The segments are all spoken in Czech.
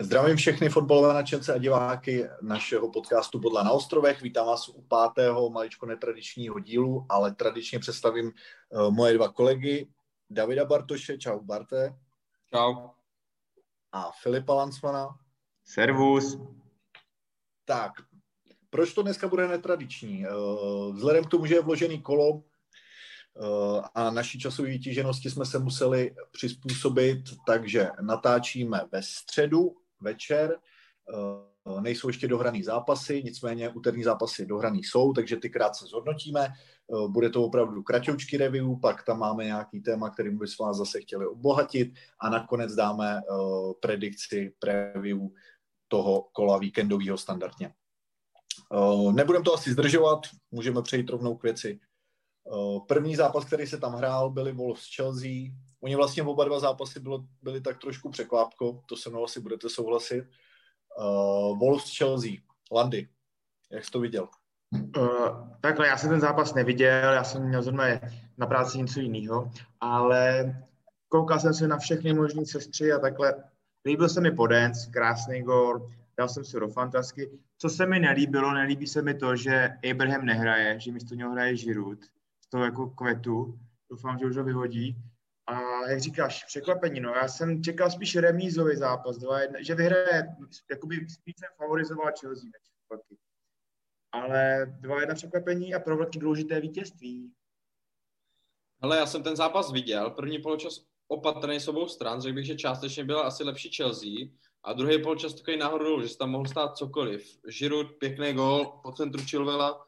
Zdravím všechny fotbalové nadšence a diváky našeho podcastu Podla na ostrovech. Vítám vás u pátého maličko netradičního dílu, ale tradičně představím uh, moje dva kolegy. Davida Bartoše, čau Barte. Čau. A Filipa Lansmana. Servus. Tak, proč to dneska bude netradiční? Uh, vzhledem k tomu, že je vložený kolo, a naší časové vytíženosti jsme se museli přizpůsobit, takže natáčíme ve středu večer, eh, nejsou ještě dohraný zápasy, nicméně úterní zápasy dohraný jsou, takže ty krátce zhodnotíme. Eh, bude to opravdu kratoučky review, pak tam máme nějaký téma, kterým by vás zase chtěli obohatit a nakonec dáme eh, predikci preview toho kola víkendového standardně. Nebudem to asi zdržovat, můžeme přejít rovnou k věci. První zápas, který se tam hrál, byli Wolves Chelsea. Oni vlastně oba dva zápasy bylo, byly tak trošku překvápko, to se mnou asi budete souhlasit. Uh, Wolves Chelsea, Landy, jak jsi to viděl? Uh, takhle, já jsem ten zápas neviděl, já jsem měl zrovna na práci něco jiného, ale koukal jsem se na všechny možné sestry a takhle. Líbil se mi Podens, krásný gol, dal jsem si do fantasky. Co se mi nelíbilo, nelíbí se mi to, že Abraham nehraje, že místo něho hraje Giroud z toho jako kvetu. Doufám, že už ho vyhodí. Jak říkáš, překvapení, no já jsem čekal spíš remízový zápas, 2-1, že vyhraje, jakoby spíš jsem favorizoval Chelsea než taky. Ale 2-1 překvapení a pro velký důležité vítězství. Ale já jsem ten zápas viděl, první poločas opatrný s obou stran, řekl bych, že částečně byla asi lepší Chelsea a druhý poločas takový nahoru, že se tam mohl stát cokoliv. Žirut, pěkný gol po centru Chilvela,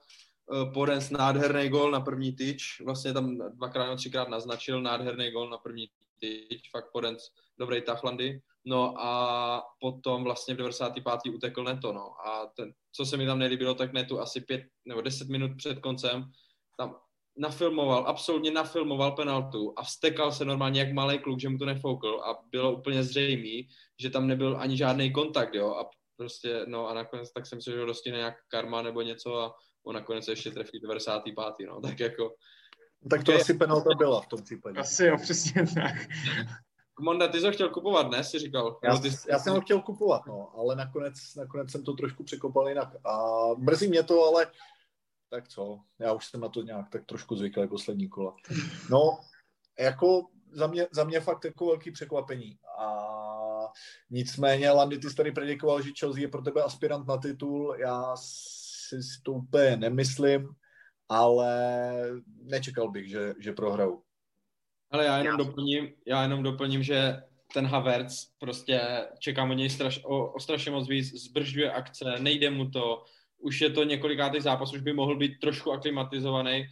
Porens nádherný gol na první tyč, vlastně tam dvakrát nebo třikrát naznačil nádherný gol na první tyč, fakt Porens dobrý Tachlandy. No a potom vlastně v 95. utekl Neto, no. A ten, co se mi tam nelíbilo, tak Netu asi pět nebo deset minut před koncem tam nafilmoval, absolutně nafilmoval penaltu a vstekal se normálně jak malý kluk, že mu to nefoukl a bylo úplně zřejmý, že tam nebyl ani žádný kontakt, jo. A prostě, no a nakonec tak jsem si, že dostane nějak karma nebo něco a on nakonec ještě trefí 95. No, tak jako... Tak to je... asi penalta byla v tom případě. Asi jo, přesně tak. Monda, ty jsi ho chtěl kupovat, ne? Jsi říkal. Já, ty... já jsem ho chtěl kupovat, no, ale nakonec, nakonec jsem to trošku překopal jinak. A mrzí mě to, ale tak co, já už jsem na to nějak tak trošku zvyklý poslední kola. No, jako za mě, za mě fakt jako velký překvapení. A nicméně, Landy, ty jsi tady predikoval, že Chelsea je pro tebe aspirant na titul. Já si to úplně nemyslím, ale nečekal bych, že, že prohrajou. Ale já jenom, doplním, já jenom doplním, že ten Havertz prostě čekám od něj straš, o, o strašně moc víc, zbržďuje akce, nejde mu to, už je to několikátý zápas, už by mohl být trošku aklimatizovaný,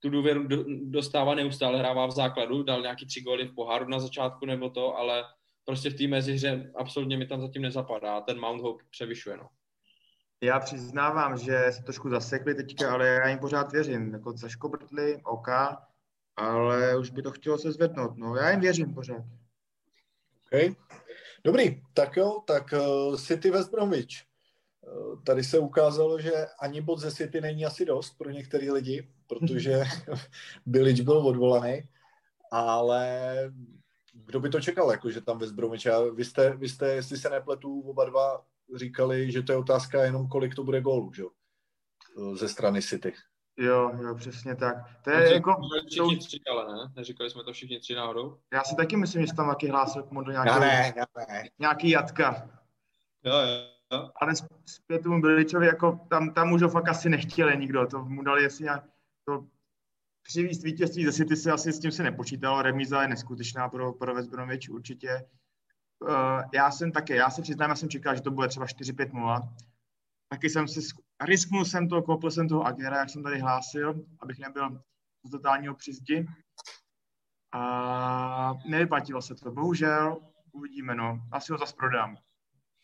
tu důvěru dostává neustále, hrává v základu, dal nějaký tři góly v poháru na začátku nebo to, ale prostě v té mezihře absolutně mi tam zatím nezapadá, ten Mount Hope převyšuje. No. Já přiznávám, že se trošku zasekli teďka, ale já jim pořád věřím. Jako zaškobrtli, OK, ale už by to chtělo se zvednout. No, já jim věřím pořád. OK. Dobrý, tak jo, tak uh, City West Bromwich. Uh, tady se ukázalo, že ani bod ze City není asi dost pro některé lidi, protože Bilič byl odvolaný, ale kdo by to čekal, jako, že tam West Bromwich, a vy jste, vy jste, jestli se nepletu, oba dva říkali, že to je otázka jenom, kolik to bude gólů, že? ze strany City. Jo, jo, přesně tak. To je jako... Všichni tři, ale ne? Neříkali jsme to všichni tři náhodou? Já si taky myslím, že tam taky hlásil k do nějaký, já ne, já ne. nějaký jatka. Jo, jo. Ale zpět tomu Biličovi, jako tam, tam už ho fakt asi nechtěli nikdo, to mu dali asi nějak, to přivízt vítězství ze City se asi s tím se nepočítalo, remíza je neskutečná pro, pro West Bromwich určitě, uh, já jsem také, já se přiznám, já jsem čekal, že to bude třeba 4-5-0. Taky jsem si, risknul jsem to, koupil jsem toho Agera, jak jsem tady hlásil, abych nebyl z totálního přizdi. A nevyplatilo se to, bohužel, uvidíme, no. Asi ho zase prodám.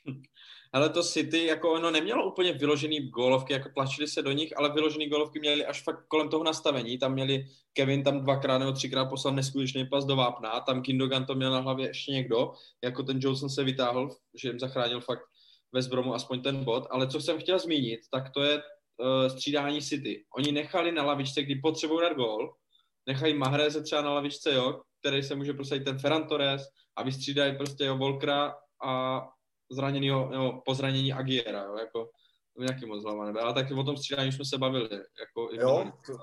Ale to City, jako ono nemělo úplně vyložený gólovky, jako tlačili se do nich, ale vyložený gólovky měli až fakt kolem toho nastavení. Tam měli Kevin tam dvakrát nebo třikrát poslal neskutečný pas do vápna, tam Kindogan to měl na hlavě ještě někdo, jako ten Johnson se vytáhl, že jim zachránil fakt ve zbromu aspoň ten bod, ale co jsem chtěl zmínit, tak to je uh, střídání City. Oni nechali na lavičce, kdy potřebují dát gól, nechají Mahreze třeba na lavičce, jo, který se může prosadit ten Ferran Torres a vystřídají prostě jo, Volkra a zraněného, nebo po zranění Agiera, jo, jako to nějaký moc hlava nebe, ale taky o tom střídání jsme se bavili. Jako jo, to,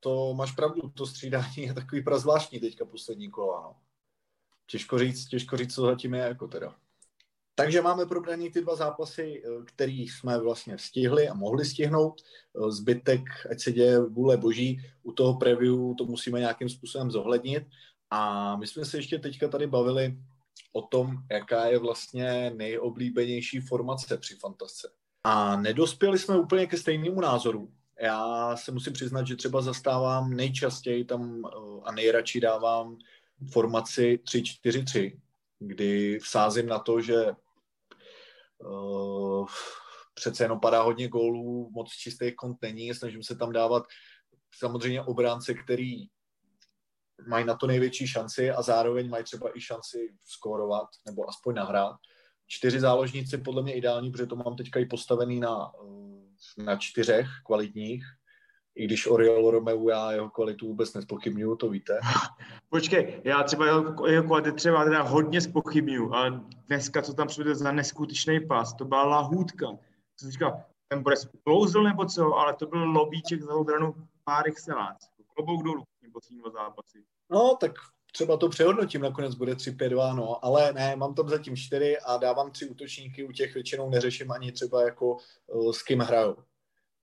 to, máš pravdu, to střídání je takový prazvláštní teďka poslední kola, no. Těžko říct, těžko říct, co zatím je jako teda. Takže máme probraný ty dva zápasy, eh, který jsme vlastně stihli a mohli stihnout. Eh, zbytek, ať se děje vůle boží, u toho preview to musíme nějakým způsobem zohlednit. A my jsme se ještě teďka tady bavili o tom, jaká je vlastně nejoblíbenější formace při fantasce. A nedospěli jsme úplně ke stejnému názoru. Já se musím přiznat, že třeba zastávám nejčastěji tam eh, a nejradši dávám formaci 3-4-3, kdy vsázím na to, že uh, přece jenom padá hodně gólů, moc čistých kont není, snažím se tam dávat samozřejmě obránce, který mají na to největší šanci a zároveň mají třeba i šanci skórovat nebo aspoň nahrát. Čtyři záložníci podle mě ideální, protože to mám teďka i postavený na, eh, na čtyřech kvalitních, i když Oriol Romeu já jeho kvalitu vůbec nespochybnuju, to víte. Počkej, já třeba jeho, jeho kvalitu třeba teda hodně spochybnuju, ale dneska, co tam přijde za neskutečný pas, to byla lahůdka. Co říkal, ten Brest klouzl nebo co, ale to byl lobíček za obranu pár excelánc. Klobouk dolů poslední dva zápasy. No, tak třeba to přehodnotím, nakonec bude 3-5-2, no, ale ne, mám tam zatím čtyři a dávám tři útočníky, u těch většinou neřeším ani třeba jako uh, s kým hrajou.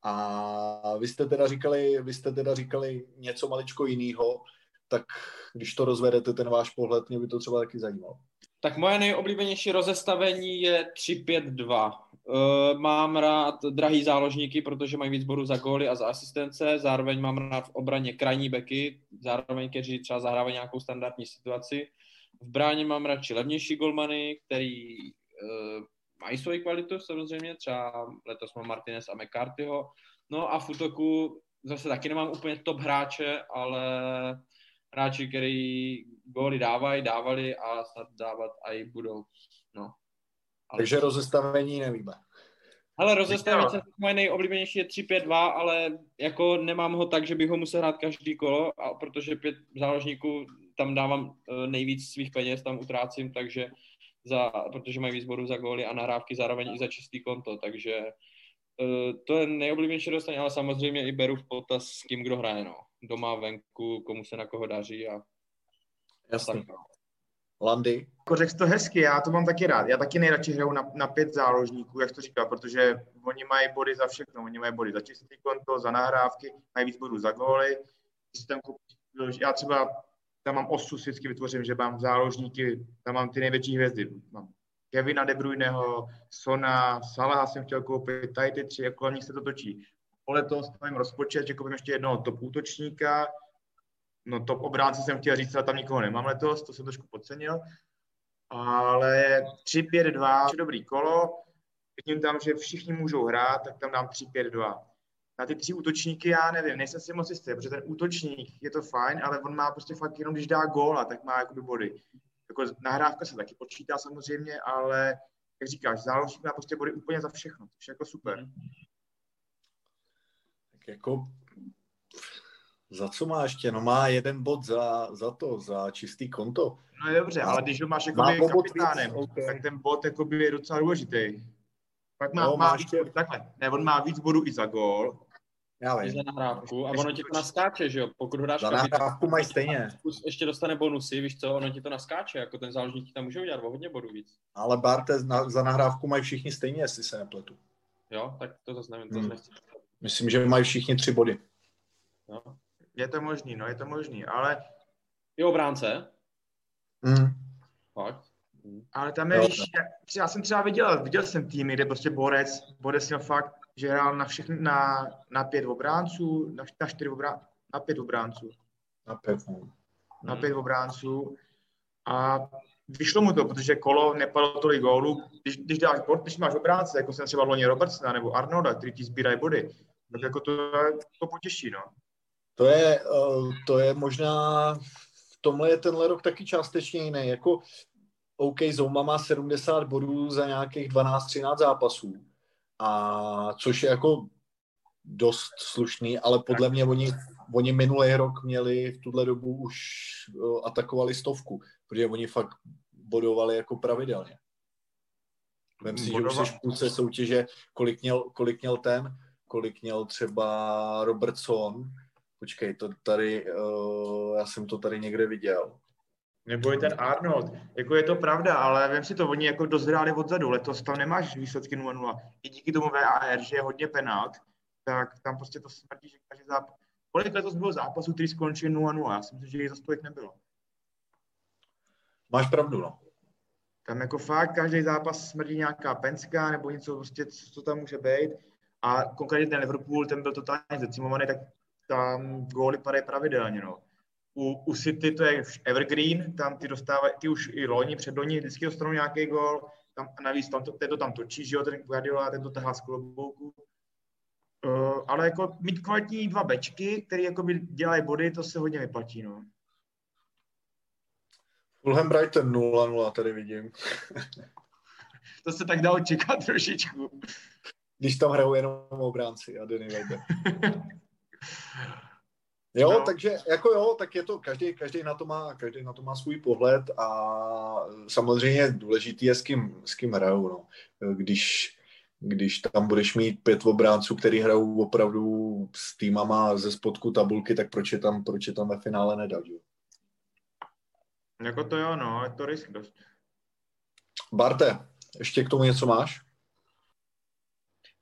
A vy jste teda říkali, vy jste teda říkali něco maličko jiného, tak když to rozvedete, ten váš pohled, mě by to třeba taky zajímalo. Tak moje nejoblíbenější rozestavení je 3-5-2. Uh, mám rád drahý záložníky, protože mají víc bodů za góly a za asistence. Zároveň mám rád v obraně krajní beky, zároveň kteří třeba zahrávají nějakou standardní situaci. V bráně mám radši levnější golmany, který uh, mají svoji kvalitu samozřejmě, třeba letos mám Martinez a McCarthyho. No a v útoku zase taky nemám úplně top hráče, ale hráči, který góly dávají, dávali a snad dávat i budou. No. Ale... Takže rozestavení nevíme. Ale rozestavení se moje nejoblíbenější je 3-5-2, ale jako nemám ho tak, že bych ho musel hrát každý kolo, a protože pět záložníků tam dávám eh, nejvíc svých peněz, tam utrácím, takže za, protože mají víc bodů za góly a nahrávky zároveň i za čistý konto, takže uh, to je nejoblíbenější dostání, ale samozřejmě i beru v potaz s kým kdo hraje, no. Doma, venku, komu se na koho daří a Jasný. Landy. Jako řekl to hezky, já to mám taky rád. Já taky nejradši hraju na, na pět záložníků, jak to říkal, protože oni mají body za všechno. Oni mají body za čistý konto, za nahrávky, mají víc bodů za góly. Já třeba tam mám osu vždycky vytvořím, že mám záložníky, tam mám ty největší hvězdy. Mám Kevina De Bruyneho, Sona, Salaha jsem chtěl koupit, tady ty tři, jako nich se to točí. Po letos stavím rozpočet, že koupím ještě jednoho top útočníka, no top obránce jsem chtěl říct, ale tam nikoho nemám letos, to jsem trošku podcenil, ale 3-5-2, dobrý kolo, vidím tam, že všichni můžou hrát, tak tam dám 3-5-2 na ty tři útočníky já nevím, nejsem si moc jistý, protože ten útočník je to fajn, ale on má prostě fakt jenom, když dá góla, tak má jakoby body. Jako nahrávka se taky počítá samozřejmě, ale jak říkáš, záložník má prostě body úplně za všechno, což je jako super. Jako za co má ještě? No má jeden bod za, za to, za čistý konto. No je dobře, ale když ho máš jako kapitánem, víc, okay. tak ten bod jakoby je docela důležitý. Pak má, no, má víc, ještě... takhle, ne, on má víc bodů i za gól. Já vím. Za nahrávku a ono ti to naskáče, že jo? Pokud ho dáš za nahrávku mají stejně. Ještě dostane bonusy, víš co, ono ti to naskáče, jako ten záložník ti tam může udělat o hodně bodů víc. Ale Barte na, za nahrávku mají všichni stejně, jestli se nepletu. Jo, tak to zase nevím, to hmm. nechci. Myslím, že mají všichni tři body. Jo. Je to možný, no je to možný, ale... Je obránce? Hmm. Fakt? Ale tam je, víš, já, já jsem třeba viděl, viděl jsem týmy, kde prostě Borec, Borec měl fakt, že hrál na všechny, na, na pět obránců, na, na čtyři obránců, na pět obránců. Na pět. No. Na pět obránců. A vyšlo mu to, protože kolo nepadlo tolik gólů. Když, když dáš bod, když máš obránce, jako jsem třeba Loni Robertsona nebo Arnolda, který ti sbírají body, tak jako to, to potěší, no. To je, uh, to je možná, v tomhle je tenhle rok taky částečně jiný. Jako OK, Zouma má 70 bodů za nějakých 12-13 zápasů, a což je jako dost slušný, ale podle mě oni, oni minulý rok měli v tuhle dobu už atakovali stovku, protože oni fakt bodovali jako pravidelně. Vem si, že už jsi v půlce soutěže, kolik měl, kolik měl ten, kolik měl třeba Robertson. Počkej, to tady, uh, já jsem to tady někde viděl. Nebo i ten Arnold. Jako je to pravda, ale vím si to, oni jako dozráli odzadu. Letos tam nemáš výsledky 0-0. I díky tomu VAR, že je hodně penalt, tak tam prostě to smrdí, že každý zápas... Kolik letos bylo zápasů, který skončil 0-0? Já si myslím, že jich za stolik nebylo. Máš pravdu, no. Tam jako fakt každý zápas smrdí nějaká penská nebo něco, prostě, co tam může být. A konkrétně ten Liverpool, ten byl totálně zdecimovaný, tak tam góly padají pravidelně. No. U, u City to je už evergreen, tam ty dostávají, ty už i loni, před loni vždycky dostanou nějaký gól, tam, navíc tam to, ten to tam točí, že jo, ten Guardiola, ten to tahá z klobouku. Uh, ale jako mít kvalitní dva bečky, které jako dělají body, to se hodně vyplatí, no. Fulham Brighton 0-0 tady vidím. to se tak dalo čekat trošičku. Když tam hrajou jenom obránci a Denny Jo, no. takže jako jo, tak je to, každý, každý, na to má, každý na to má svůj pohled a samozřejmě důležitý je s kým, s kým hrajou, no. Když, když tam budeš mít pět obránců, který hrajou opravdu s týmama ze spodku tabulky, tak proč je tam, proč je tam ve finále nedat, jo? Jako to jo, no, je to risk dost. Barte, ještě k tomu něco máš?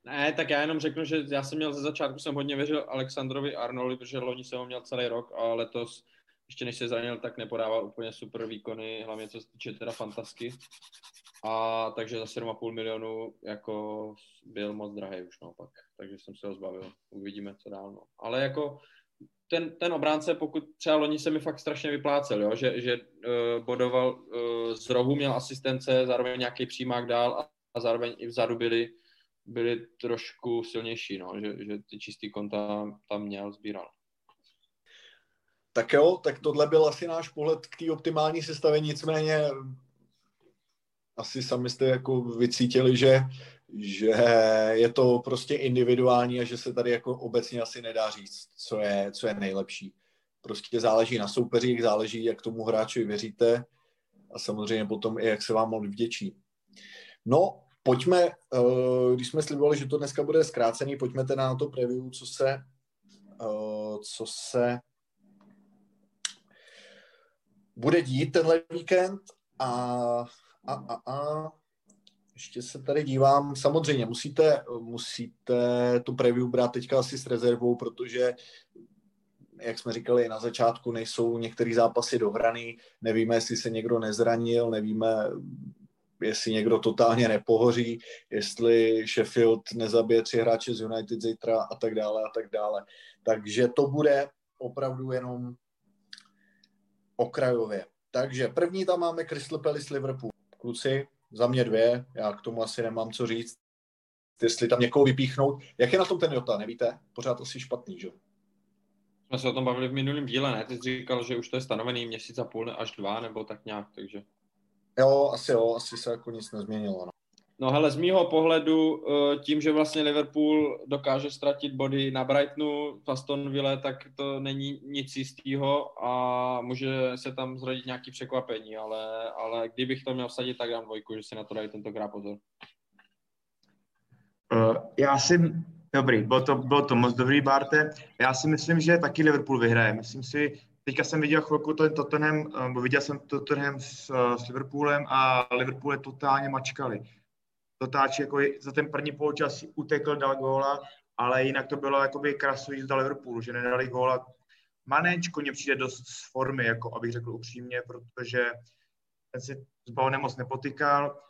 Ne, tak já jenom řeknu, že já jsem měl ze začátku, jsem hodně věřil Alexandrovi Arnoldi, protože loni jsem ho měl celý rok a letos, ještě než se zranil, tak nepodával úplně super výkony, hlavně co se týče teda fantasky. A takže za 7,5 milionů jako byl moc drahý už naopak, takže jsem se ho zbavil. Uvidíme, co dál. No. Ale jako ten, ten obránce, pokud třeba loni se mi fakt strašně vyplácel, jo? že, že uh, bodoval uh, z rohu, měl asistence, zároveň nějaký přímák dál a, a zároveň i vzadu byli, byli trošku silnější, no? že, že ty čistý konta tam měl, sbíral. Tak jo, tak tohle byl asi náš pohled k té optimální sestavě, nicméně asi sami jste jako vycítili, že že je to prostě individuální a že se tady jako obecně asi nedá říct, co je, co je nejlepší. Prostě záleží na soupeřích, záleží, jak tomu hráči věříte a samozřejmě potom i jak se vám on vděčí. No, pojďme, eh, když jsme slibovali, že to dneska bude zkrácený, pojďme teda na to preview, co se, eh, co se bude dít tenhle víkend a, a, a, a ještě se tady dívám, samozřejmě musíte, musíte tu preview brát teďka asi s rezervou, protože jak jsme říkali na začátku, nejsou některé zápasy dohraný, nevíme, jestli se někdo nezranil, nevíme, jestli někdo totálně nepohoří, jestli Sheffield nezabije tři hráče z United zítra a tak dále a tak dále. Takže to bude opravdu jenom okrajově. Takže první tam máme Crystal Palace Liverpool. Kluci, za mě dvě, já k tomu asi nemám co říct. Jestli tam někoho vypíchnout. Jak je na tom ten Jota, nevíte? Pořád asi špatný, že? Jsme se o tom bavili v minulém díle, ne? Ty jsi říkal, že už to je stanovený měsíc a půl až dva, nebo tak nějak, takže... Jo, asi jo, asi se jako nic nezměnilo, no. No hele, z mýho pohledu, eh, tím, že vlastně Liverpool dokáže ztratit body na Brightonu, v Aston Villa, tak to není nic jistého a může se tam zrodit nějaký překvapení, ale, ale kdybych to měl vsadit, tak dám dvojku, že si na to dají tentokrát pozor. Uh, já si, dobrý, bylo to, bylo to moc dobrý, Barte. Já si myslím, že taky Liverpool vyhraje. Myslím si, teďka jsem viděl chvilku ten Tottenham, uh, viděl jsem Tottenham s, uh, s Liverpoolem a Liverpool je totálně mačkali Totáč jako za ten první poločas utekl, dal góla, ale jinak to bylo jakoby krasu jízda Liverpoolu, že nedali góla. Manečko mě přijde dost z formy, jako abych řekl upřímně, protože ten si s balonem moc nepotykal.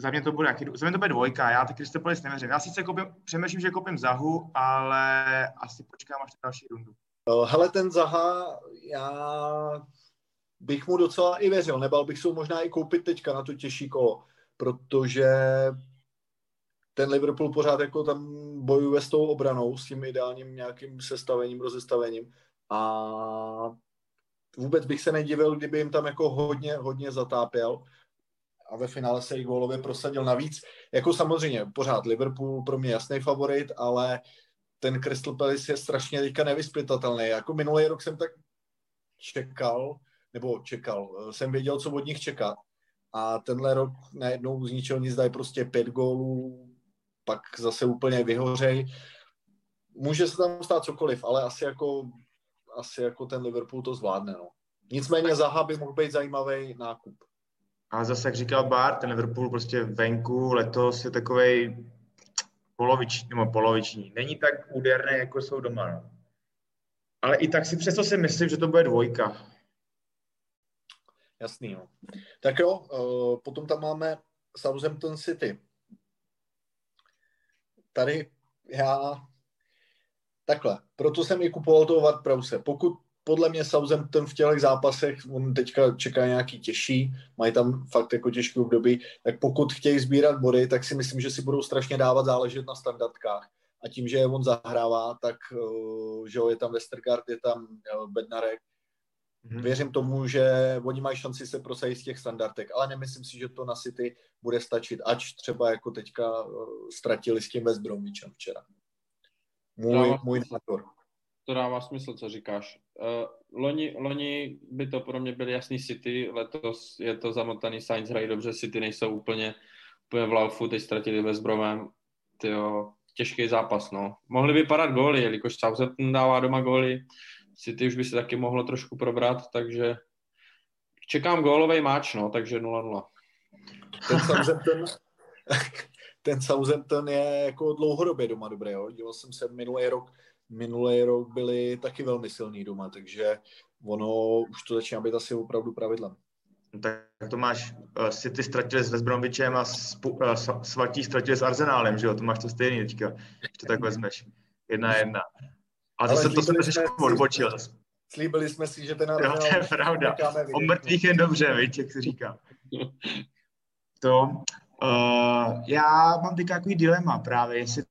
Za mě to bude, za mě to bude dvojka, já ty Kristopolis nevěřím. Já sice kopím, přemýšlím, že kopím Zahu, ale asi počkám až na další rundu. Eh, hele, ten Zaha, já bych mu docela i věřil. Nebal bych se možná i koupit teďka na to těžší kolo protože ten Liverpool pořád jako tam bojuje s tou obranou, s tím ideálním nějakým sestavením, rozestavením a vůbec bych se nedivil, kdyby jim tam jako hodně, hodně zatápěl a ve finále se i gólově prosadil. Navíc, jako samozřejmě, pořád Liverpool pro mě jasný favorit, ale ten Crystal Palace je strašně teďka nevyspytatelný. Jako minulý rok jsem tak čekal, nebo čekal, jsem věděl, co od nich čekat a tenhle rok najednou z ničeho nic dají prostě pět gólů, pak zase úplně vyhořej. Může se tam stát cokoliv, ale asi jako, asi jako ten Liverpool to zvládne. No. Nicméně Zaha by mohl být zajímavý nákup. A zase, jak říkal Bart, ten Liverpool prostě venku letos je takový poloviční, nebo poloviční. Není tak úderný, jako jsou doma. No. Ale i tak si přesto si myslím, že to bude dvojka. Jasný, no. Tak jo, uh, potom tam máme Southampton City. Tady já takhle, proto jsem i kupoval toho Ward. Pokud podle mě Southampton v těch zápasech, on teďka čeká nějaký těžší, mají tam fakt jako těžké období, tak pokud chtějí sbírat body, tak si myslím, že si budou strašně dávat záležet na standardkách. A tím, že je on zahrává, tak uh, že jo, je tam Westergaard, je tam uh, Bednarek, Mm-hmm. Věřím tomu, že oni mají šanci se prosadit z těch standardek, ale nemyslím si, že to na City bude stačit, ač třeba jako teďka uh, ztratili s tím West Bromwichem včera. Můj, můj názor. To dává smysl, co říkáš. Uh, loni, loni by to pro mě byl jasný City, letos je to zamotaný Sainz hrají dobře, City nejsou úplně, úplně v laufu, teď ztratili West Bromem. Tyjo, těžký zápas, no. Mohli by padat góly, jelikož Southampton dává doma góly, City už by se taky mohlo trošku probrat, takže čekám gólový máč, no, takže 0-0. Ten Southampton, ten Southampton je jako dlouhodobě doma dobré, jo. Díval jsem se minulý rok, minulý rok byli taky velmi silný doma, takže ono už to začíná být asi opravdu pravidlem. Tak to máš, City ztratili s West Bromwichem a uh, Svatí ztratili s Arsenálem, že jo, to máš to stejný teďka, když to tak vezmeš. Jedna jedna. A zase to jsem trošku odbočil. Slíbili jsme si, že ten jo, to je pravda. O mrtvých je dobře, víš, jak se říká. To, uh, já mám teďka takový dilema právě, jestli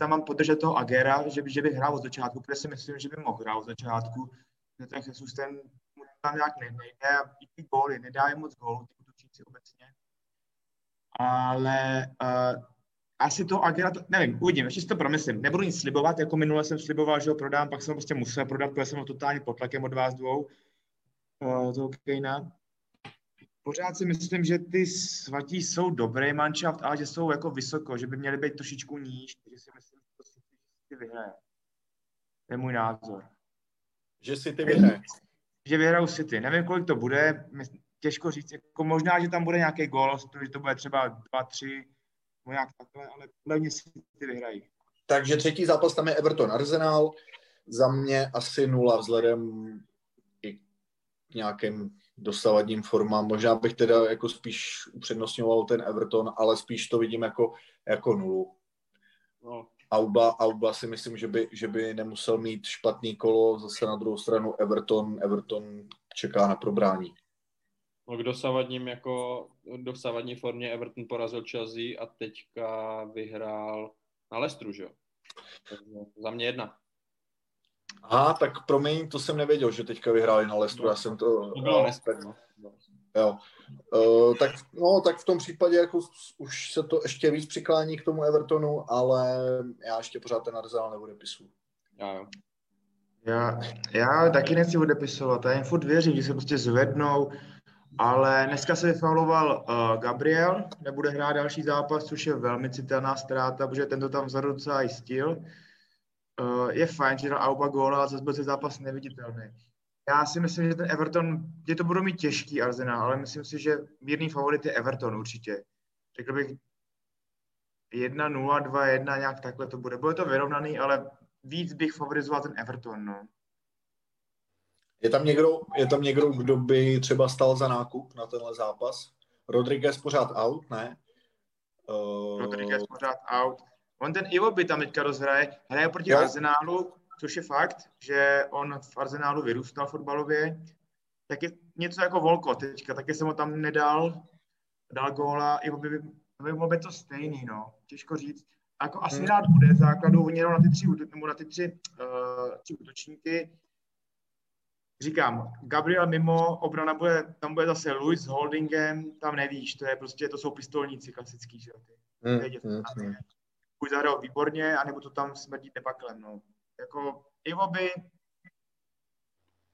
tam mám podržet toho Agera, že by, že by hrál od začátku, protože si myslím, že by mohl hrát od začátku. Ten Jesus ten tam nějak nejde a i ty góly, nedá jim moc gólů, ty útočníci obecně. Ale uh, asi to Agera, to, nevím, uvidím, ještě si to promyslím. Nebudu nic slibovat, jako minule jsem sliboval, že ho prodám, pak jsem ho prostě musel prodat, protože jsem ho totálně pod tlakem od vás dvou, uh, toho Kejna. Pořád si myslím, že ty svatí jsou dobrý manšaft, ale že jsou jako vysoko, že by měly být trošičku níž, takže si myslím, že to si vyhraje. To je můj názor. Že si ty vyhraje. Že vyhrajou City. Nevím, kolik to bude, těžko říct. Jako možná, že tam bude nějaký gol, že to bude třeba 2-3, nějak takhle, ale podle mě si ty vyhrají. Takže třetí zápas tam je Everton Arsenal. Za mě asi nula vzhledem i k nějakým dosavadním formám. Možná bych teda jako spíš upřednostňoval ten Everton, ale spíš to vidím jako, jako nulu. No. Auba, Auba si myslím, že by, že by nemusel mít špatný kolo, zase na druhou stranu Everton, Everton čeká na probrání. No k dosavadním jako dosavadní formě Everton porazil Chelsea a teďka vyhrál na Leicesteru, že jo? za mě jedna. Aha, tak promiň, to jsem nevěděl, že teďka vyhráli na Leicesteru, já jsem to... To bylo no. Jo. Uh, tak, no, tak v tom případě jako už se to ještě víc přiklání k tomu Evertonu, ale já ještě pořád ten Arsenal neodepisuju. Já jo. Já, já taky nechci odepisovat, já jim furt věřím, že se prostě zvednou, ale dneska se vyfauloval uh, Gabriel, nebude hrát další zápas, což je velmi citelná ztráta, protože ten to tam vzadu docela jistil. Uh, je fajn, že dal Auba góla, ale zase byl se zápas neviditelný. Já si myslím, že ten Everton, že to budou mít těžký Arsenal, ale myslím si, že mírný favorit je Everton určitě. Řekl bych 1-0, 2-1, nějak takhle to bude. Bude to vyrovnaný, ale víc bych favorizoval ten Everton, no. Je tam, někdo, je tam někdo, kdo by třeba stal za nákup na tenhle zápas? Rodriguez pořád out, ne? Uh... Rodriguez pořád out. On ten Ivo by tam teďka rozhraje. Hraje proti jo. Arsenálu, což je fakt, že on v Arsenálu vyrůstal fotbalově. Tak je něco jako Volko teďka, taky jsem ho tam nedal, dal góla, Ivo by, by, by to stejný, no. Těžko říct. Jako asi hmm. rád bude základu, oni na ty tři, nebo na ty tři, uh, tři útočníky, říkám, Gabriel mimo, obrana bude, tam bude zase Luis s Holdingem, tam nevíš, to je prostě, to jsou pistolníci klasický, že jo, ty. Mm, mm. Buď zahrál výborně, anebo to tam smrdí tepaklem, no. Jako Ivo by,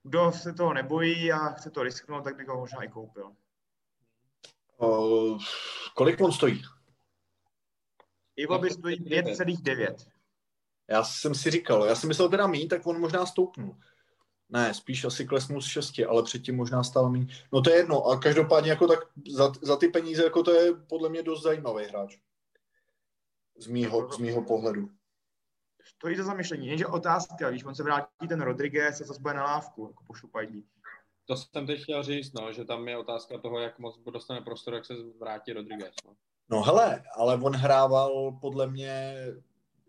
kdo se toho nebojí a chce to risknout, tak bych ho možná i koupil. Uh, kolik on stojí? Ivo by stojí 5,9. Já jsem si říkal, já jsem myslel teda mít, tak on možná stoupnul. Ne, spíš asi klesnul z 6, ale předtím možná stál méně. No to je jedno, a každopádně jako tak za, za ty peníze, jako to je podle mě dost zajímavý hráč. Z mýho, z mýho pohledu. Stojí za zamyšlení, jenže otázka, víš, on se vrátí ten Rodriguez a zase bude na lávku, jako pošupají. To jsem teď chtěl říct, no, že tam je otázka toho, jak moc dostane prostor, jak se vrátí Rodriguez. No. no hele, ale on hrával podle mě,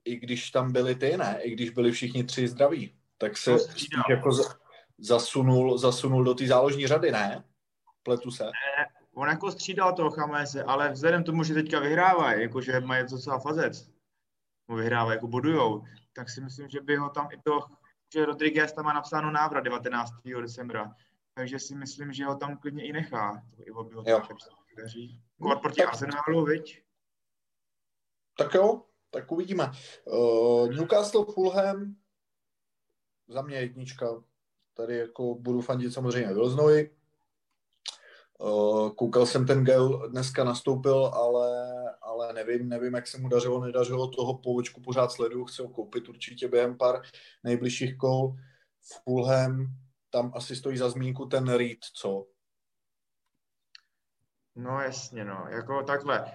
i když tam byli ty, ne, i když byli všichni tři zdraví, tak se spíš jako zasunul, zasunul do té záložní řady, ne? Pletu se. Ne, on jako střídal toho Chamese, ale vzhledem tomu, že teďka vyhrávají, jakože mají docela fazec, vyhrávají, jako budujou, tak si myslím, že by ho tam i to, že Rodriguez tam má napsáno návrat 19. decembra, takže si myslím, že ho tam klidně i nechá. To Ivo by ho jo. daří. Kor proti tak. Arsenalu, viď? Tak jo, tak uvidíme. Uh, Newcastle Fulham, za mě jednička. Tady jako budu fandit samozřejmě Vilznovi. Uh, koukal jsem ten gel, dneska nastoupil, ale, ale nevím, nevím, jak se mu dařilo, nedařilo toho povočku pořád sledu, chci ho koupit určitě během pár nejbližších kol. Fulham, tam asi stojí za zmínku ten Reed, co? No jasně, no, jako takhle.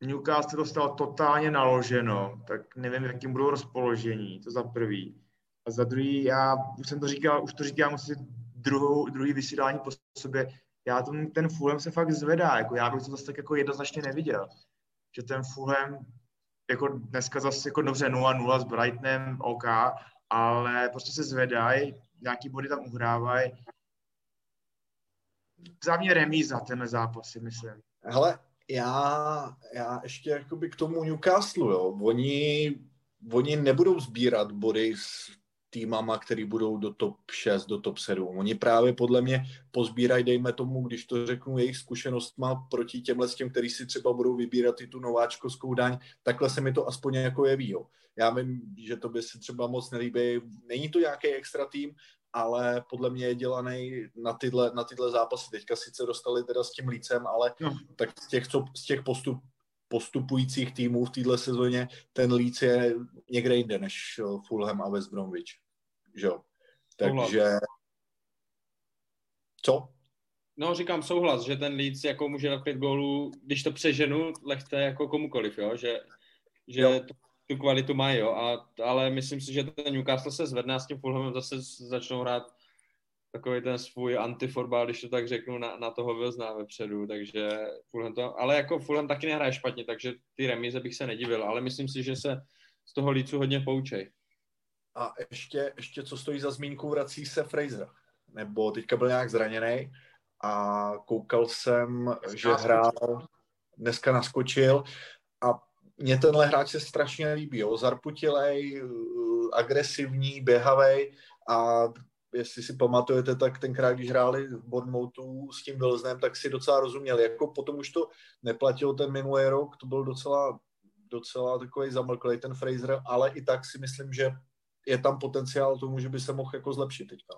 Newcastle dostal totálně naloženo, tak nevím, jakým budou rozpoložení, to za prvý. A za druhý, já už jsem to říkal, už to říkám asi druhou, druhý vysílání po sobě, já ten, ten Fulham se fakt zvedá, jako já bych to zase tak jako jednoznačně neviděl. Že ten Fulham, jako dneska zase jako dobře 0-0 s Brightonem, OK, ale prostě se zvedají, nějaký body tam uhrávají. Za mě remíza tenhle zápas, si myslím. Hele, já, já ještě jakoby k tomu Newcastle, jo. Oni, oni nebudou sbírat body z týmama, který budou do top 6, do top 7. Oni právě podle mě pozbírají, dejme tomu, když to řeknu jejich zkušenostma proti těmhle s těm, který si třeba budou vybírat i tu nováčkovskou daň, takhle se mi to aspoň jako jeví. Jo. Já vím, že to by se třeba moc nelíbí, není to nějaký extra tým, ale podle mě je dělaný na tyhle, na tyhle zápasy. Teďka sice dostali teda s tím lícem, ale no. tak z těch, co, z těch postup, postupujících týmů v této sezóně ten líc je někde jinde než Fulham a West Bromwich že jo. Takže... Co? No, říkám souhlas, že ten Leeds jako může na pět gólů, když to přeženu, lehce jako komukoliv, jo, že, že jo. tu kvalitu mají, jo, a, ale myslím si, že ten Newcastle se zvedne a s tím Fulhamem zase začnou hrát takový ten svůj antiforbál, když to tak řeknu, na, na toho Vilzna vepředu, takže Fulham to, ale jako Fulham taky nehraje špatně, takže ty remíze bych se nedivil, ale myslím si, že se z toho Leedsu hodně poučej. A ještě, ještě co stojí za zmínku, vrací se Fraser. Nebo teďka byl nějak zraněný a koukal jsem, dneska že hrál, dneska naskočil a mně tenhle hráč se strašně líbí. Jo. Zarputilej, eh, agresivní, běhavej a jestli si pamatujete, tak tenkrát, když hráli v Bournemouthu s tím Wilsonem, tak si docela rozuměli. Jako potom už to neplatilo ten minulý rok, to byl docela, docela takový zamlklý ten Fraser, ale i tak si myslím, že je tam potenciál tomu, že by se mohl jako zlepšit teďka.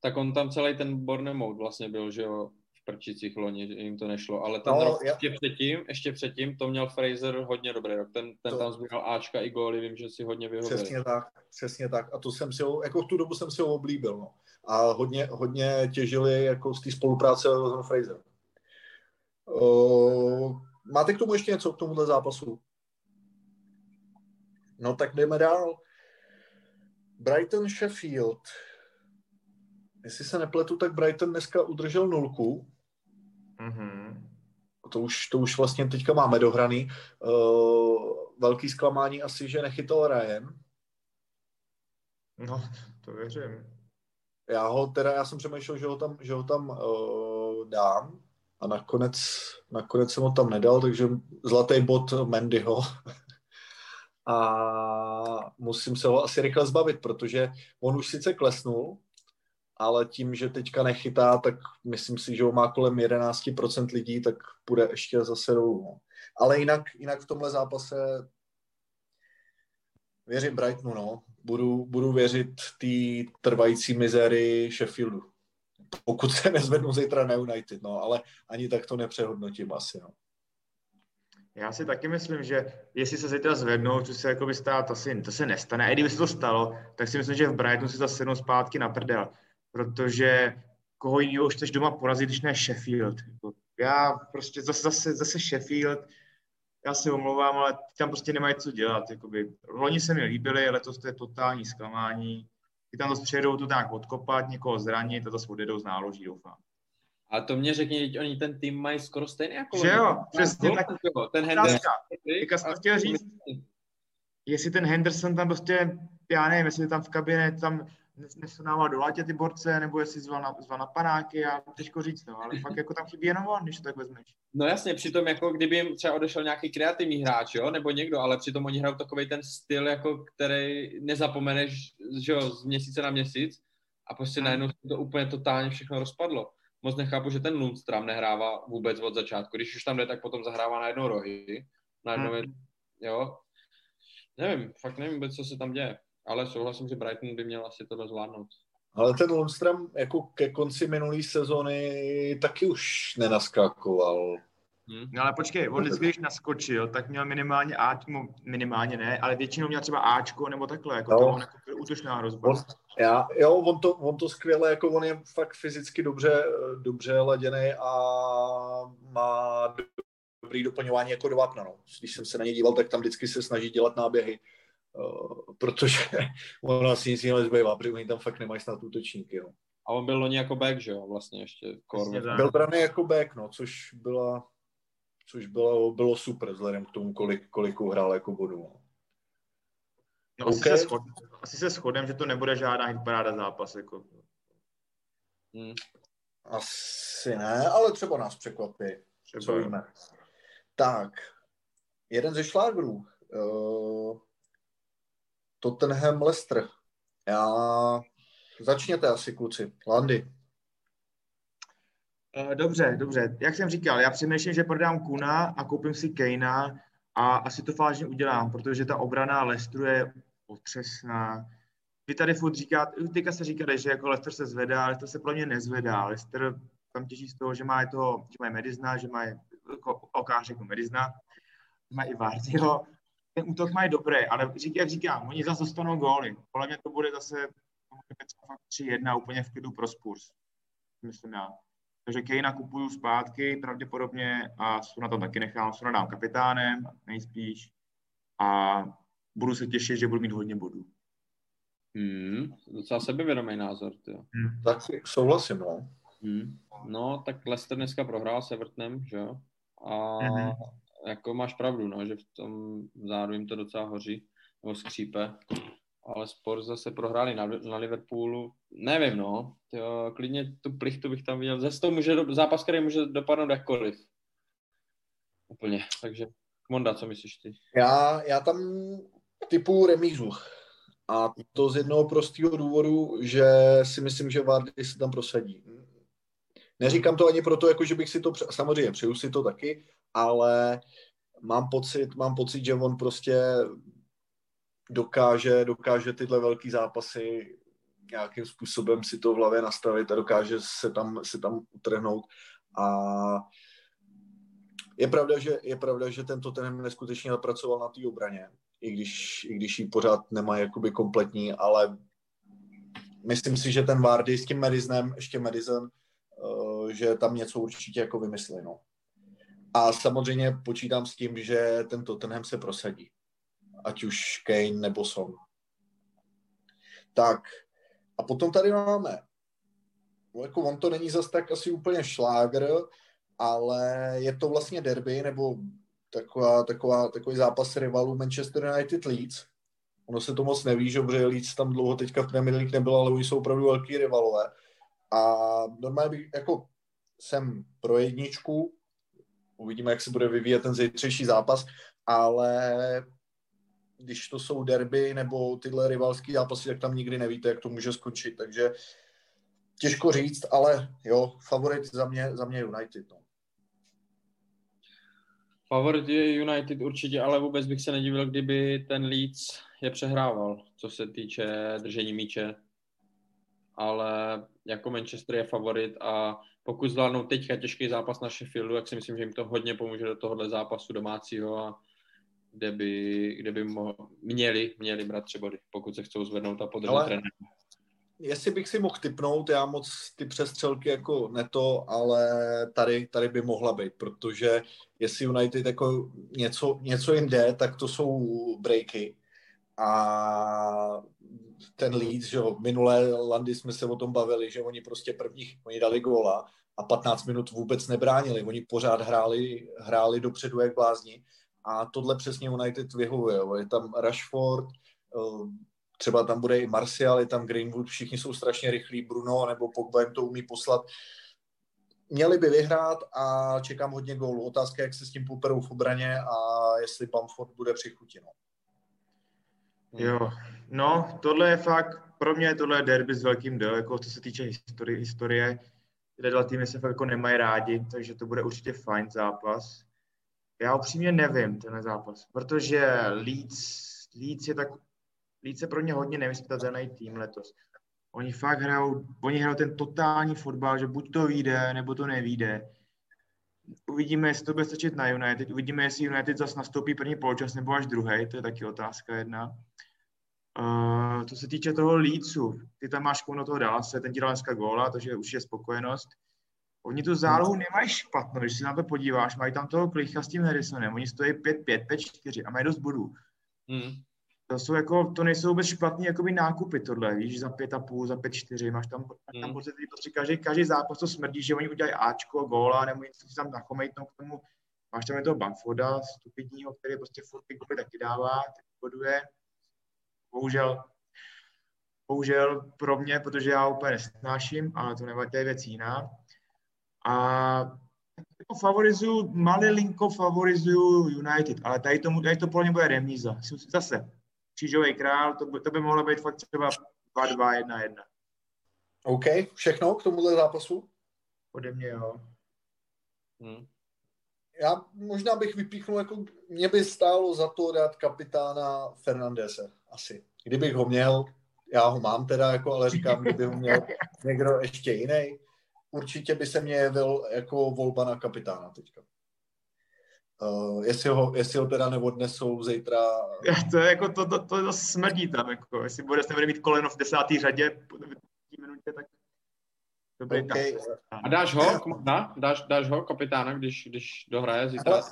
Tak on tam celý ten Bournemouth vlastně byl, že jo, v prčicích loni, jim to nešlo, ale ten no, rok já... ještě předtím, ještě předtím, to měl Fraser hodně dobrý rok, ten, ten to... tam zbíral Ačka i góly, vím, že si hodně vyhověl. Přesně tak, přesně tak a to jsem si ho, jako v tu dobu jsem si ho oblíbil, no. A hodně, hodně těžili jako z té spolupráce s Fraser. Uh, máte k tomu ještě něco k tomuhle zápasu? No tak jdeme dál. Brighton Sheffield. Jestli se nepletu, tak Brighton dneska udržel nulku. Mm-hmm. To, už, to už vlastně teďka máme dohraný. Uh, velký zklamání asi, že nechytal Ryan. No, to věřím. Já ho teda, já jsem přemýšlel, že ho tam, že ho tam uh, dám a nakonec, nakonec jsem ho tam nedal, takže zlatý bod Mendyho a musím se ho asi rychle zbavit, protože on už sice klesnul, ale tím, že teďka nechytá, tak myslím si, že ho má kolem 11% lidí, tak půjde ještě zase dolů. No. Ale jinak, jinak v tomhle zápase věřím Brightonu, no. Budu, budu věřit té trvající mizéry Sheffieldu. pokud se nezvednou zítra na United, no, ale ani tak to nepřehodnotím asi, no. Já si taky myslím, že jestli se zítra zvednou, což se jako by stát, asi, to se nestane. A kdyby se to stalo, tak si myslím, že v Brightonu si zase sednou zpátky na prdel. Protože koho jiného už chceš doma porazit, když ne Sheffield. Jako já prostě zase, zase, zase Sheffield, já se omlouvám, ale tam prostě nemají co dělat. Jakoby. Loni se mi líbili, letos to je totální zklamání. Ty tam to přijedou to tak odkopat, někoho zranit a zase odjedou z náloží, doufám. A to mě řekni, oni ten tým mají skoro stejný jako Že jo, přesně tak. Ten Henderson. Teďka jsem chtěl říct, jestli ten Henderson tam prostě, já nevím, jestli tam v kabině tam nesunával do látě ty borce, nebo jestli zval na, zval na panáky, já těžko říct, no, ale fakt jako tam chybí jenom on, když to tak vezmeš. No jasně, přitom jako kdyby jim třeba odešel nějaký kreativní hráč, jo, nebo někdo, ale přitom oni hrajou takový ten styl, jako který nezapomeneš, že jo, z měsíce na měsíc a prostě hmm. najednou se to úplně totálně všechno rozpadlo. Moc nechápu, že ten Lundstram nehrává vůbec od začátku. Když už tam jde, tak potom zahrává na jednou rohy, na jednou, hmm. jo. Nevím, fakt nevím vůbec, co se tam děje ale souhlasím, že Brighton by měl asi tohle zvládnout. Ale ten Lundstrom jako ke konci minulé sezony taky už nenaskakoval. Hmm. No ale počkej, on vždycky, když naskočil, tak měl minimálně A, minimálně ne, ale většinou měl třeba Ačko nebo takhle, jako no. to on jako útočná hrozba. On, já, jo, on to, on to skvěle, jako on je fakt fyzicky dobře, dobře laděný a má dobrý doplňování jako do vápna, no. Když jsem se na ně díval, tak tam vždycky se snaží dělat náběhy Uh, protože on asi nic jiného nezbývá, protože oni tam fakt nemají snad útočníky. Jo. A on byl loni jako back, že jo, vlastně ještě. Vlastně byl braný jako back, no, což byla, což bylo, bylo super vzhledem k tomu, kolik, kolik hrál jako bodu. No. No, okay. asi, se schod, asi se shodem, že to nebude žádná hitparáda zápas. Jako. Hmm. Asi ne, ale třeba nás překvapí. Třeba. Tak, jeden ze šlágrů. Uh, Tottenham Leicester. Já... Začněte asi, kluci. Landy. Eh, dobře, dobře. Jak jsem říkal, já přemýšlím, že prodám Kuna a koupím si Kejna a asi to vážně udělám, protože ta obrana Leicesteru je otřesná. Vy tady furt říkáte, teďka se říkali, že jako Leicester se zvedá, ale to se pro mě nezvedá. Leicester tam těží z toho, že má to, že mají Medizna, že mají jako okář jako Medizna, mají i Vardyho, ten útok mají dobré, ale jak říkám, oni zase dostanou góly. Podle mě to bude zase fakt 3-1 úplně v klidu pro Spurs. Myslím já. Takže Kejna kupuju zpátky pravděpodobně a Suna tam taky nechám. Suna dám kapitánem, nejspíš. A budu se těšit, že budu mít hodně bodů. Hmm, docela sebevědomý názor. Ty. Hmm. Tak souhlasím, no. Hmm. No, tak Leicester dneska prohrál se Evertonem, že jo? A mm-hmm jako máš pravdu, no, že v tom zádu jim to docela hoří, nebo skřípe, ale sport zase prohráli na, na Liverpoolu, nevím, no, jo, klidně tu plichtu bych tam viděl, zase to může, zápas, který může dopadnout jakkoliv. Úplně, takže Monda, co myslíš ty? Já, já tam typu remízu. A to z jednoho prostého důvodu, že si myslím, že Vardy se tam prosadí. Neříkám to ani proto, jako že bych si to, samozřejmě přeju si to taky, ale mám pocit, mám pocit, že on prostě dokáže, dokáže tyhle velký zápasy nějakým způsobem si to v hlavě nastavit a dokáže se tam, se tam utrhnout a je pravda, že, je pravda, že tento ten neskutečně zapracoval na té obraně, i když, i když ji pořád nemá jakoby kompletní, ale myslím si, že ten Vardy s tím Madisnem, ještě Madison, uh, že tam něco určitě jako vymyslí, no. A samozřejmě počítám s tím, že ten Tottenham se prosadí. Ať už Kane nebo Son. Tak. A potom tady máme jako on to není zas tak asi úplně šlágr, ale je to vlastně derby, nebo taková, taková, takový zápas rivalů Manchester United Leeds. Ono se to moc neví, že protože Leeds tam dlouho teďka v Premier League nebylo, ale oni jsou opravdu velký rivalové. A normálně bych, jako jsem pro jedničku, Uvidíme, jak se bude vyvíjet ten zítřejší zápas, ale když to jsou derby nebo tyhle rivalské zápasy, tak tam nikdy nevíte, jak to může skončit, takže těžko říct, ale jo, favorit za mě, za mě United. No. Favorit je United určitě, ale vůbec bych se nedivil, kdyby ten Leeds je přehrával, co se týče držení míče. ale jako Manchester je favorit a pokud zvládnou teďka těžký zápas na Sheffieldu, tak si myslím, že jim to hodně pomůže do tohohle zápasu domácího a kde by, kde by mo- měli, měli brát tři body, pokud se chcou zvednout a podržet ale... trenéra jestli bych si mohl typnout, já moc ty přestřelky jako neto, ale tady, tady by mohla být, protože jestli United jako něco, něco jim jde, tak to jsou breaky. A ten Leeds, že jo, minulé Landy jsme se o tom bavili, že oni prostě prvních, oni dali góla a 15 minut vůbec nebránili, oni pořád hráli, hráli dopředu jak blázni. A tohle přesně United vyhovuje, je tam Rashford, eh, třeba tam bude i Martial, je tam Greenwood, všichni jsou strašně rychlí, Bruno nebo Pogba jim to umí poslat. Měli by vyhrát a čekám hodně gólů. Otázka, jak se s tím poperou v obraně a jestli Bamford bude při chuti. No. Jo, no, tohle je fakt, pro mě tohle je derby s velkým D, jako co se týče historie, historie. Tyhle dva týmy se fakt jako nemají rádi, takže to bude určitě fajn zápas. Já upřímně nevím ten zápas, protože Leeds, Leeds je tak Je pro ně hodně nevyspětatelný tým letos. Oni fakt hrajou, oni hrajou ten totální fotbal, že buď to vyjde, nebo to nevíde. Uvidíme, jestli to bude stačit na United. Uvidíme, jestli United zase nastoupí první poločas nebo až druhý. To je taky otázka jedna. Uh, co se týče toho Leedsu, ty tam máš kouno toho se ten dal dneska góla, takže už je spokojenost. Oni tu zálohu nemají špatnou, když si na to podíváš, mají tam toho Klicha s tím Harrisonem, oni stojí 5-5, 5-4 a mají dost bodů. Hmm to jsou jako, to nejsou vůbec špatný jakoby nákupy tohle, víš, za pět a půl, za pět, čtyři, máš tam, máš tam pocit, prostě každý, každý zápas to smrdí, že oni udělají Ačko, góla, nebo něco si tam nachomejtnou k tomu, máš tam i toho Bamforda, stupidního, který prostě furt ty góly taky dává, tak boduje, bohužel, bohužel pro mě, protože já úplně nesnáším, ale to nevadí, to je věc jiná. A jako favorizuju, malilinko favorizuju United, ale tady, tomu, tady to pro mě bude remíza. Zase, křížový král, to by, to by mohlo být fakt třeba 2-2, 1-1. OK, všechno k tomuhle zápasu? Ode mě, jo. Hmm. Já možná bych vypíchnul, jako mě by stálo za to dát kapitána Fernandese, asi. Kdybych ho měl, já ho mám teda, jako, ale říkám, kdyby ho měl někdo ještě jiný, určitě by se mě jevil jako volba na kapitána teďka. Uh, jestli, ho, jestli ho teda neodnesou zítra. To je jako to, to, to, to smrdí tam, jako, jestli bude, nebude mít koleno v desátý řadě po minutě, tak Dobrý, okay. A dáš ho, na? Dáš, dáš ho kapitána, když, když dohraje zítra? Ale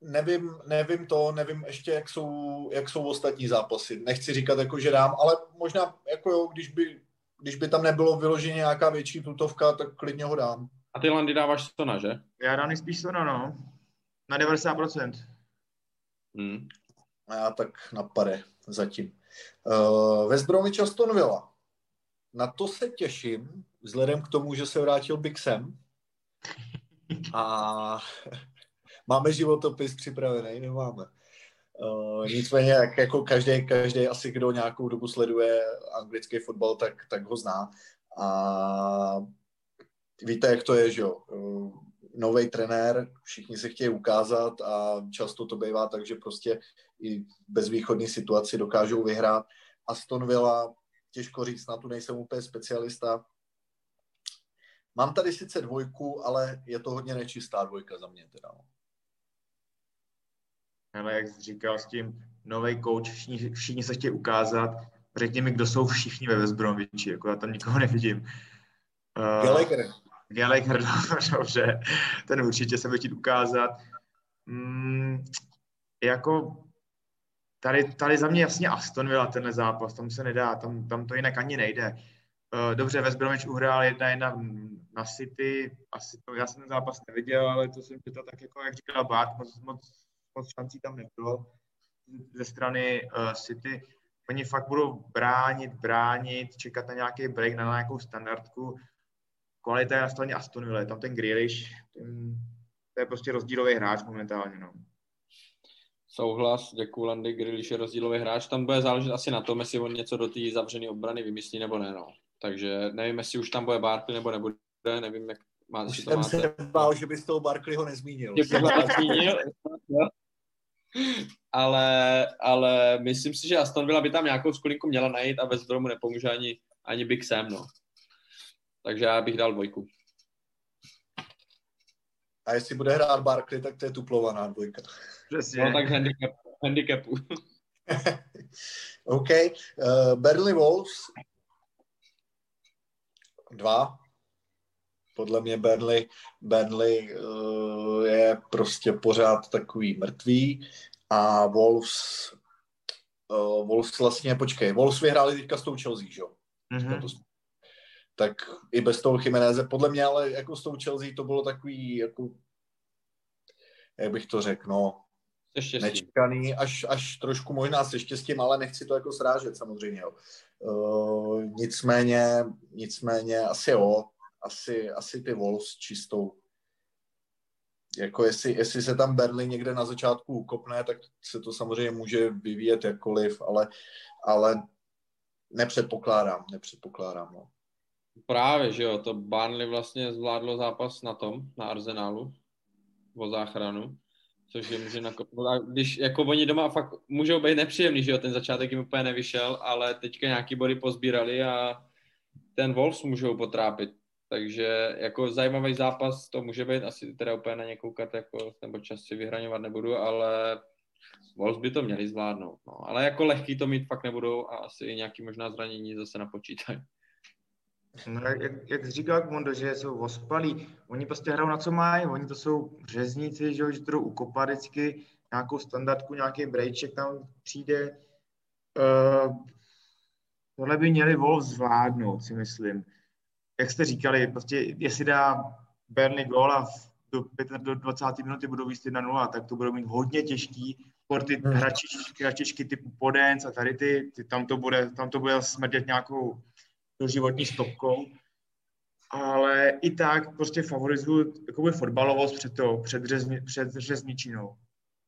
nevím, nevím to, nevím ještě, jak jsou, jak jsou ostatní zápasy. Nechci říkat, jako, že dám, ale možná, jako jo, když by, když by tam nebylo vyloženě nějaká větší tutovka, tak klidně ho dám. A ty Landy dáváš Stona, že? Já dám spíš Stona, no. Na 90%. Hmm. A já tak napade zatím. Uh, West Bromwich Aston Villa. Na to se těším, vzhledem k tomu, že se vrátil Big Sam. A máme životopis připravený, nemáme. Uh, nicméně, jak jako každý, každý asi, kdo nějakou dobu sleduje anglický fotbal, tak, tak ho zná. A víte, jak to je, že jo? Uh, nový trenér, všichni se chtějí ukázat a často to bývá tak, že prostě i v bezvýchodné situaci dokážou vyhrát. Aston Villa, těžko říct, na tu nejsem úplně specialista. Mám tady sice dvojku, ale je to hodně nečistá dvojka za mě teda. No. Ale jak jsi říkal s tím nový coach, všichni, všichni se chtějí ukázat. Řekni mi, kdo jsou všichni ve West Bromwichi, jako já tam nikoho nevidím. Uh, Gallagher. Gallagher, dobře, ten určitě se bude chtít ukázat. Mm, jako tady, tady za mě jasně Aston Villa tenhle zápas, tam se nedá, tam, tam to jinak ani nejde. Uh, dobře, West Bromwich uhrál jedna jedna na City, asi to, já jsem ten zápas neviděl, ale to jsem to tak jako, jak říkala Bart, moc, moc, moc šancí tam nebylo ze strany uh, City. Oni fakt budou bránit, bránit, čekat na nějaký break, na nějakou standardku kvalita je na straně Aston Villa, tam ten Grealish, ten, to je prostě rozdílový hráč momentálně, no. Souhlas, děkuji Landy, Grealish je rozdílový hráč, tam bude záležet asi na tom, jestli on něco do té zavřené obrany vymyslí nebo ne, no. Takže nevím, jestli už tam bude Barkley nebo nebude, nevím, jak má, Už jsem se bál, že bys toho Barkleyho nezmínil. nezmínil, ale, ale myslím si, že Aston Villa by tam nějakou skulinku měla najít a bez mu nepomůže ani ani Big Sam, no. Takže já bych dal dvojku. A jestli bude hrát Barkley, tak to je tuplovaná dvojka. Přesně. No tak handicap, handicapu. OK. Uh, Burnley Wolves. Dva. Podle mě Burnley, Burnley uh, je prostě pořád takový mrtvý a Wolves uh, Wolves vlastně, počkej, Wolves vyhráli teďka s tou Chelsea, že jo? Mm-hmm. Tak i bez toho Chimeneze, podle mě ale jako s tou Chelsea to bylo takový jako jak bych to řekl, no, nečekaný, až, až trošku možná se štěstím, ale nechci to jako srážet samozřejmě. Jo. Uh, nicméně, nicméně asi jo, asi, asi ty Wolves čistou. Jako jestli, jestli se tam Berlin někde na začátku ukopne, tak se to samozřejmě může vyvíjet jakkoliv, ale, ale nepředpokládám, nepředpokládám. No. Právě, že jo, to Barnley vlastně zvládlo zápas na tom, na Arsenálu, o záchranu, což je může nakopnout. Když jako oni doma fakt můžou být nepříjemný, že jo, ten začátek jim úplně nevyšel, ale teďka nějaký body pozbírali a ten Wolves můžou potrápit. Takže jako zajímavý zápas to může být, asi teda úplně na ně koukat, jako, nebo čas si vyhraňovat nebudu, ale Wolves by to měli zvládnout. No. Ale jako lehký to mít fakt nebudou a asi nějaký možná zranění zase napočítají. No, jak, jak říkal Mondo, že jsou ospalí, oni prostě hrajou na co mají, oni to jsou řezníci, že, že to jdou ukopat vždycky, nějakou standardku, nějaký brejček tam přijde. Uh, tohle by měli Wolf zvládnout, si myslím. Jak jste říkali, prostě jestli dá Burnley gól a do, do 20. minuty budou výst 1-0, tak to budou mít hodně těžký. Por ty hmm. hračičky, hračičky typu Podens a tady ty, ty, tam, to bude, tam to bude smrdět nějakou životní stopkou. Ale i tak prostě favorizuju jakoby fotbalovost před, to, před, řezni, před řezničinou.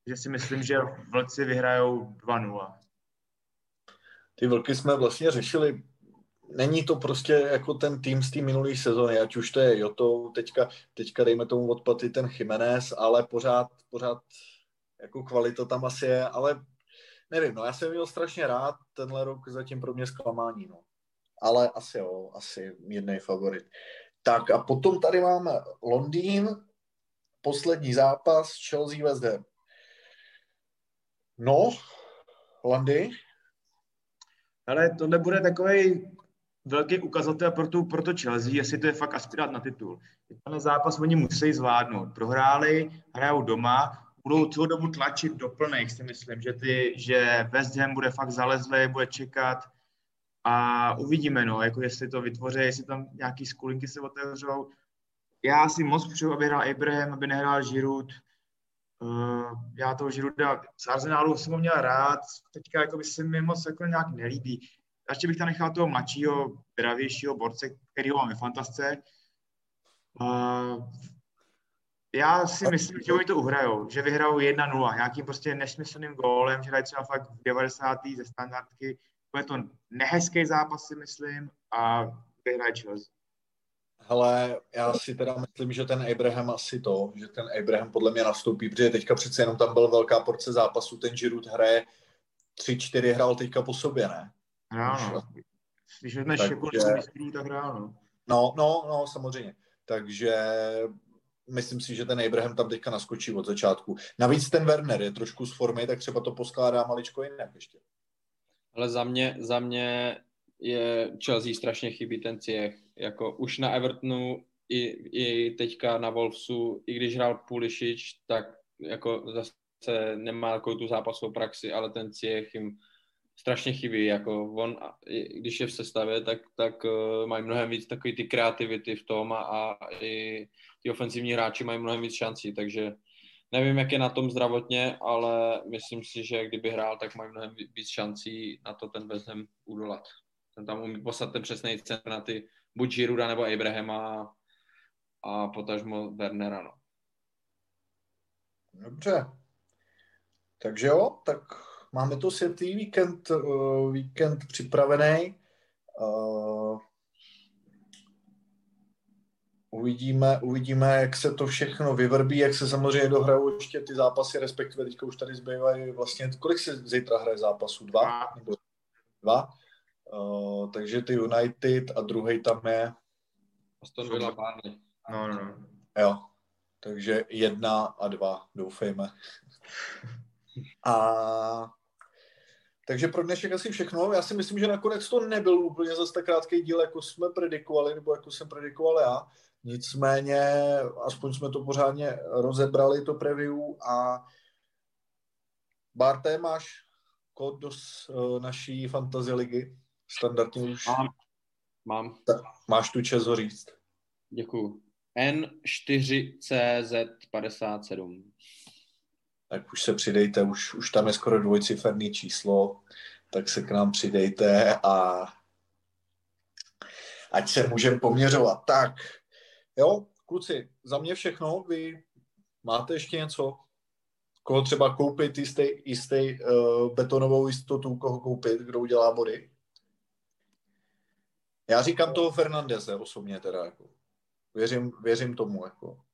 Takže si myslím, že vlci vyhrajou 2-0. Ty vlky jsme vlastně řešili není to prostě jako ten tým z té minulé sezóny, ať už to je Joto, teďka, teďka dejme tomu odpaty ten Jiménez, ale pořád, pořád jako kvalita tam asi je, ale nevím, no já jsem byl strašně rád, tenhle rok zatím pro mě zklamání, no ale asi jo, asi mírný favorit. Tak a potom tady máme Londýn, poslední zápas Chelsea West Ham. No, Landy? Ale tohle bude takový velký ukazatel pro, tu, pro to Chelsea, jestli to je fakt aspirát na titul. Tenhle zápas oni musí zvládnout. Prohráli, hrajou doma, budou celou dobu tlačit do plných, si myslím, že, ty, že West Ham bude fakt zalezlý, bude čekat, a uvidíme, no, jako jestli to vytvoří, jestli tam nějaký skulinky se otevřou. Já si moc přeju, aby hrál Abraham, aby nehrál Giroud. Uh, já toho Girouda z Arsenálu jsem ho měl rád, teďka jako by se mi moc jako nějak nelíbí. Ještě bych tam nechal toho mladšího, dravějšího borce, který ho máme v fantasce. Uh, já si myslím, že oni to uhrajou, že vyhrajou 1-0, nějakým prostě nesmyslným gólem, že dají třeba fakt v 90. ze standardky, bude to nehezký zápas, si myslím, a vyhraje Chelsea. Hele, já si teda myslím, že ten Abraham asi to, že ten Abraham podle mě nastoupí, protože teďka přece jenom tam byl velká porce zápasu, ten Giroud hraje tři, čtyři hrál teďka po sobě, ne? Ano, když vezmeš mistrů, tak hrál, no. No, no, no, samozřejmě. Takže myslím si, že ten Abraham tam teďka naskočí od začátku. Navíc ten Werner je trošku z formy, tak třeba to poskládá maličko jinak ještě. Ale za mě, za mě je Chelsea strašně chybí ten ciech. Jako už na Evertonu i, i teďka na Wolvesu, i když hrál Pulišič, tak jako zase nemá takovou tu zápasovou praxi, ale ten ciech jim strašně chybí. Jako on, když je v sestavě, tak, tak uh, mají mnohem víc takový ty kreativity v tom a, a i ty ofenzivní hráči mají mnohem víc šancí, takže Nevím, jak je na tom zdravotně, ale myslím si, že kdyby hrál, tak mají mnohem víc šancí na to ten Bezhem udolat. Ten tam umí poslat ten přesný centr na ty buď Giruda nebo Abrahama a potažmo Wernera. No. Dobře. Takže jo, tak máme tu světlý víkend, uh, víkend připravený. Uvidíme, uvidíme, jak se to všechno vyvrbí, jak se samozřejmě dohrajou ještě ty zápasy, respektive teďka už tady zbývají vlastně, kolik se zítra hraje zápasů? Dva? Nebo dva? Uh, takže ty United a druhý tam je... Aston Villa Barney. No, no, no. Jo, takže jedna a dva, doufejme. A takže pro dnešek asi všechno. Já si myslím, že nakonec to nebyl úplně zase tak krátký díl, jako jsme predikovali, nebo jako jsem predikoval já. Nicméně, aspoň jsme to pořádně rozebrali, to preview a Barte, máš kód do uh, naší fantasy ligy? Standardně už. Mám. Mám. Ta, máš tu čas ho říct. Děkuju. N4CZ57. Tak už se přidejte, už, už tam je skoro dvojciferný číslo, tak se k nám přidejte a ať se můžeme poměřovat. Tak, jo, kluci, za mě všechno. Vy máte ještě něco? Koho třeba koupit, jistý, jistý uh, betonovou jistotu, koho koupit, kdo udělá body? Já říkám toho Fernandeze osobně teda. Jako. Věřím, věřím tomu. Jako.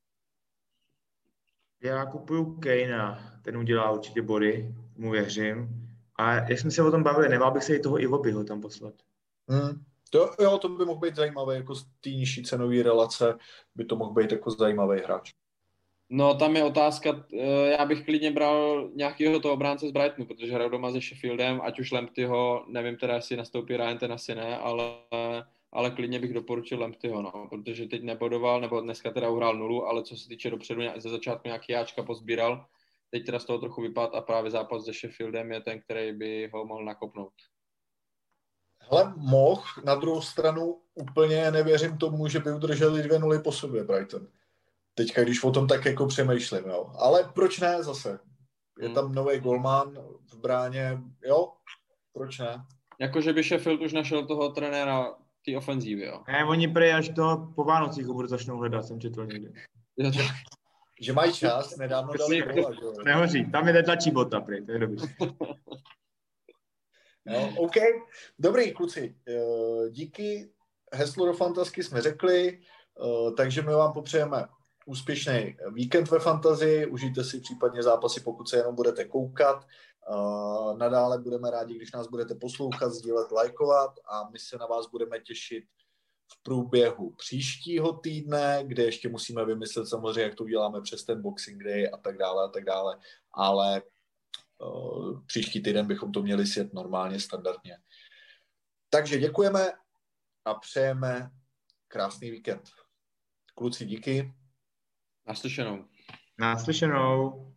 Já kupuju Kejna, ten udělá určitě body, mu věřím. A jak jsme se o tom bavili, nemal bych se i toho Ivobyho tam poslat. Hmm. To, jo, to by mohl být zajímavé, jako z té nižší cenové relace by to mohl být jako zajímavý hráč. No, tam je otázka, eh, já bych klidně bral nějakého toho obránce z Brightonu, protože hrajou doma se Sheffieldem, ať už Lemptyho, nevím teda, jestli nastoupí Ryan, ten asi ne, ale, ale klidně bych doporučil Lemptyho, no, protože teď nebodoval, nebo dneska teda uhrál nulu, ale co se týče dopředu, ze začátku nějaký jáčka pozbíral, teď teda z toho trochu vypad a právě zápas se Sheffieldem je ten, který by ho mohl nakopnout. Hele, moh, na druhou stranu úplně nevěřím tomu, že by udrželi dvě nuly po sobě Brighton teďka, když o tom tak jako přemýšlím, jo. Ale proč ne zase? Je hmm. tam nový golman v bráně, jo, proč ne? Jakože by Sheffield už našel toho trenéra té ofenzívy, jo. Ne, oni prý až to po Vánocích ho začnou hledat, jsem četl někdy. že mají čas, nedávno dali gola, že jo. Nehoří, tam je netlačí bota, prý, to je dobrý. No, OK. Dobrý, kluci. Eh, díky. Heslo do fantasky jsme řekli, eh, takže my vám popřejeme úspěšný víkend ve fantazii, užijte si případně zápasy, pokud se jenom budete koukat. Nadále budeme rádi, když nás budete poslouchat, sdílet, lajkovat a my se na vás budeme těšit v průběhu příštího týdne, kde ještě musíme vymyslet samozřejmě, jak to uděláme přes ten Boxing Day a tak dále a tak dále, ale uh, příští týden bychom to měli sjet normálně, standardně. Takže děkujeme a přejeme krásný víkend. Kluci, díky. Naslyšenou. Naslyšenou.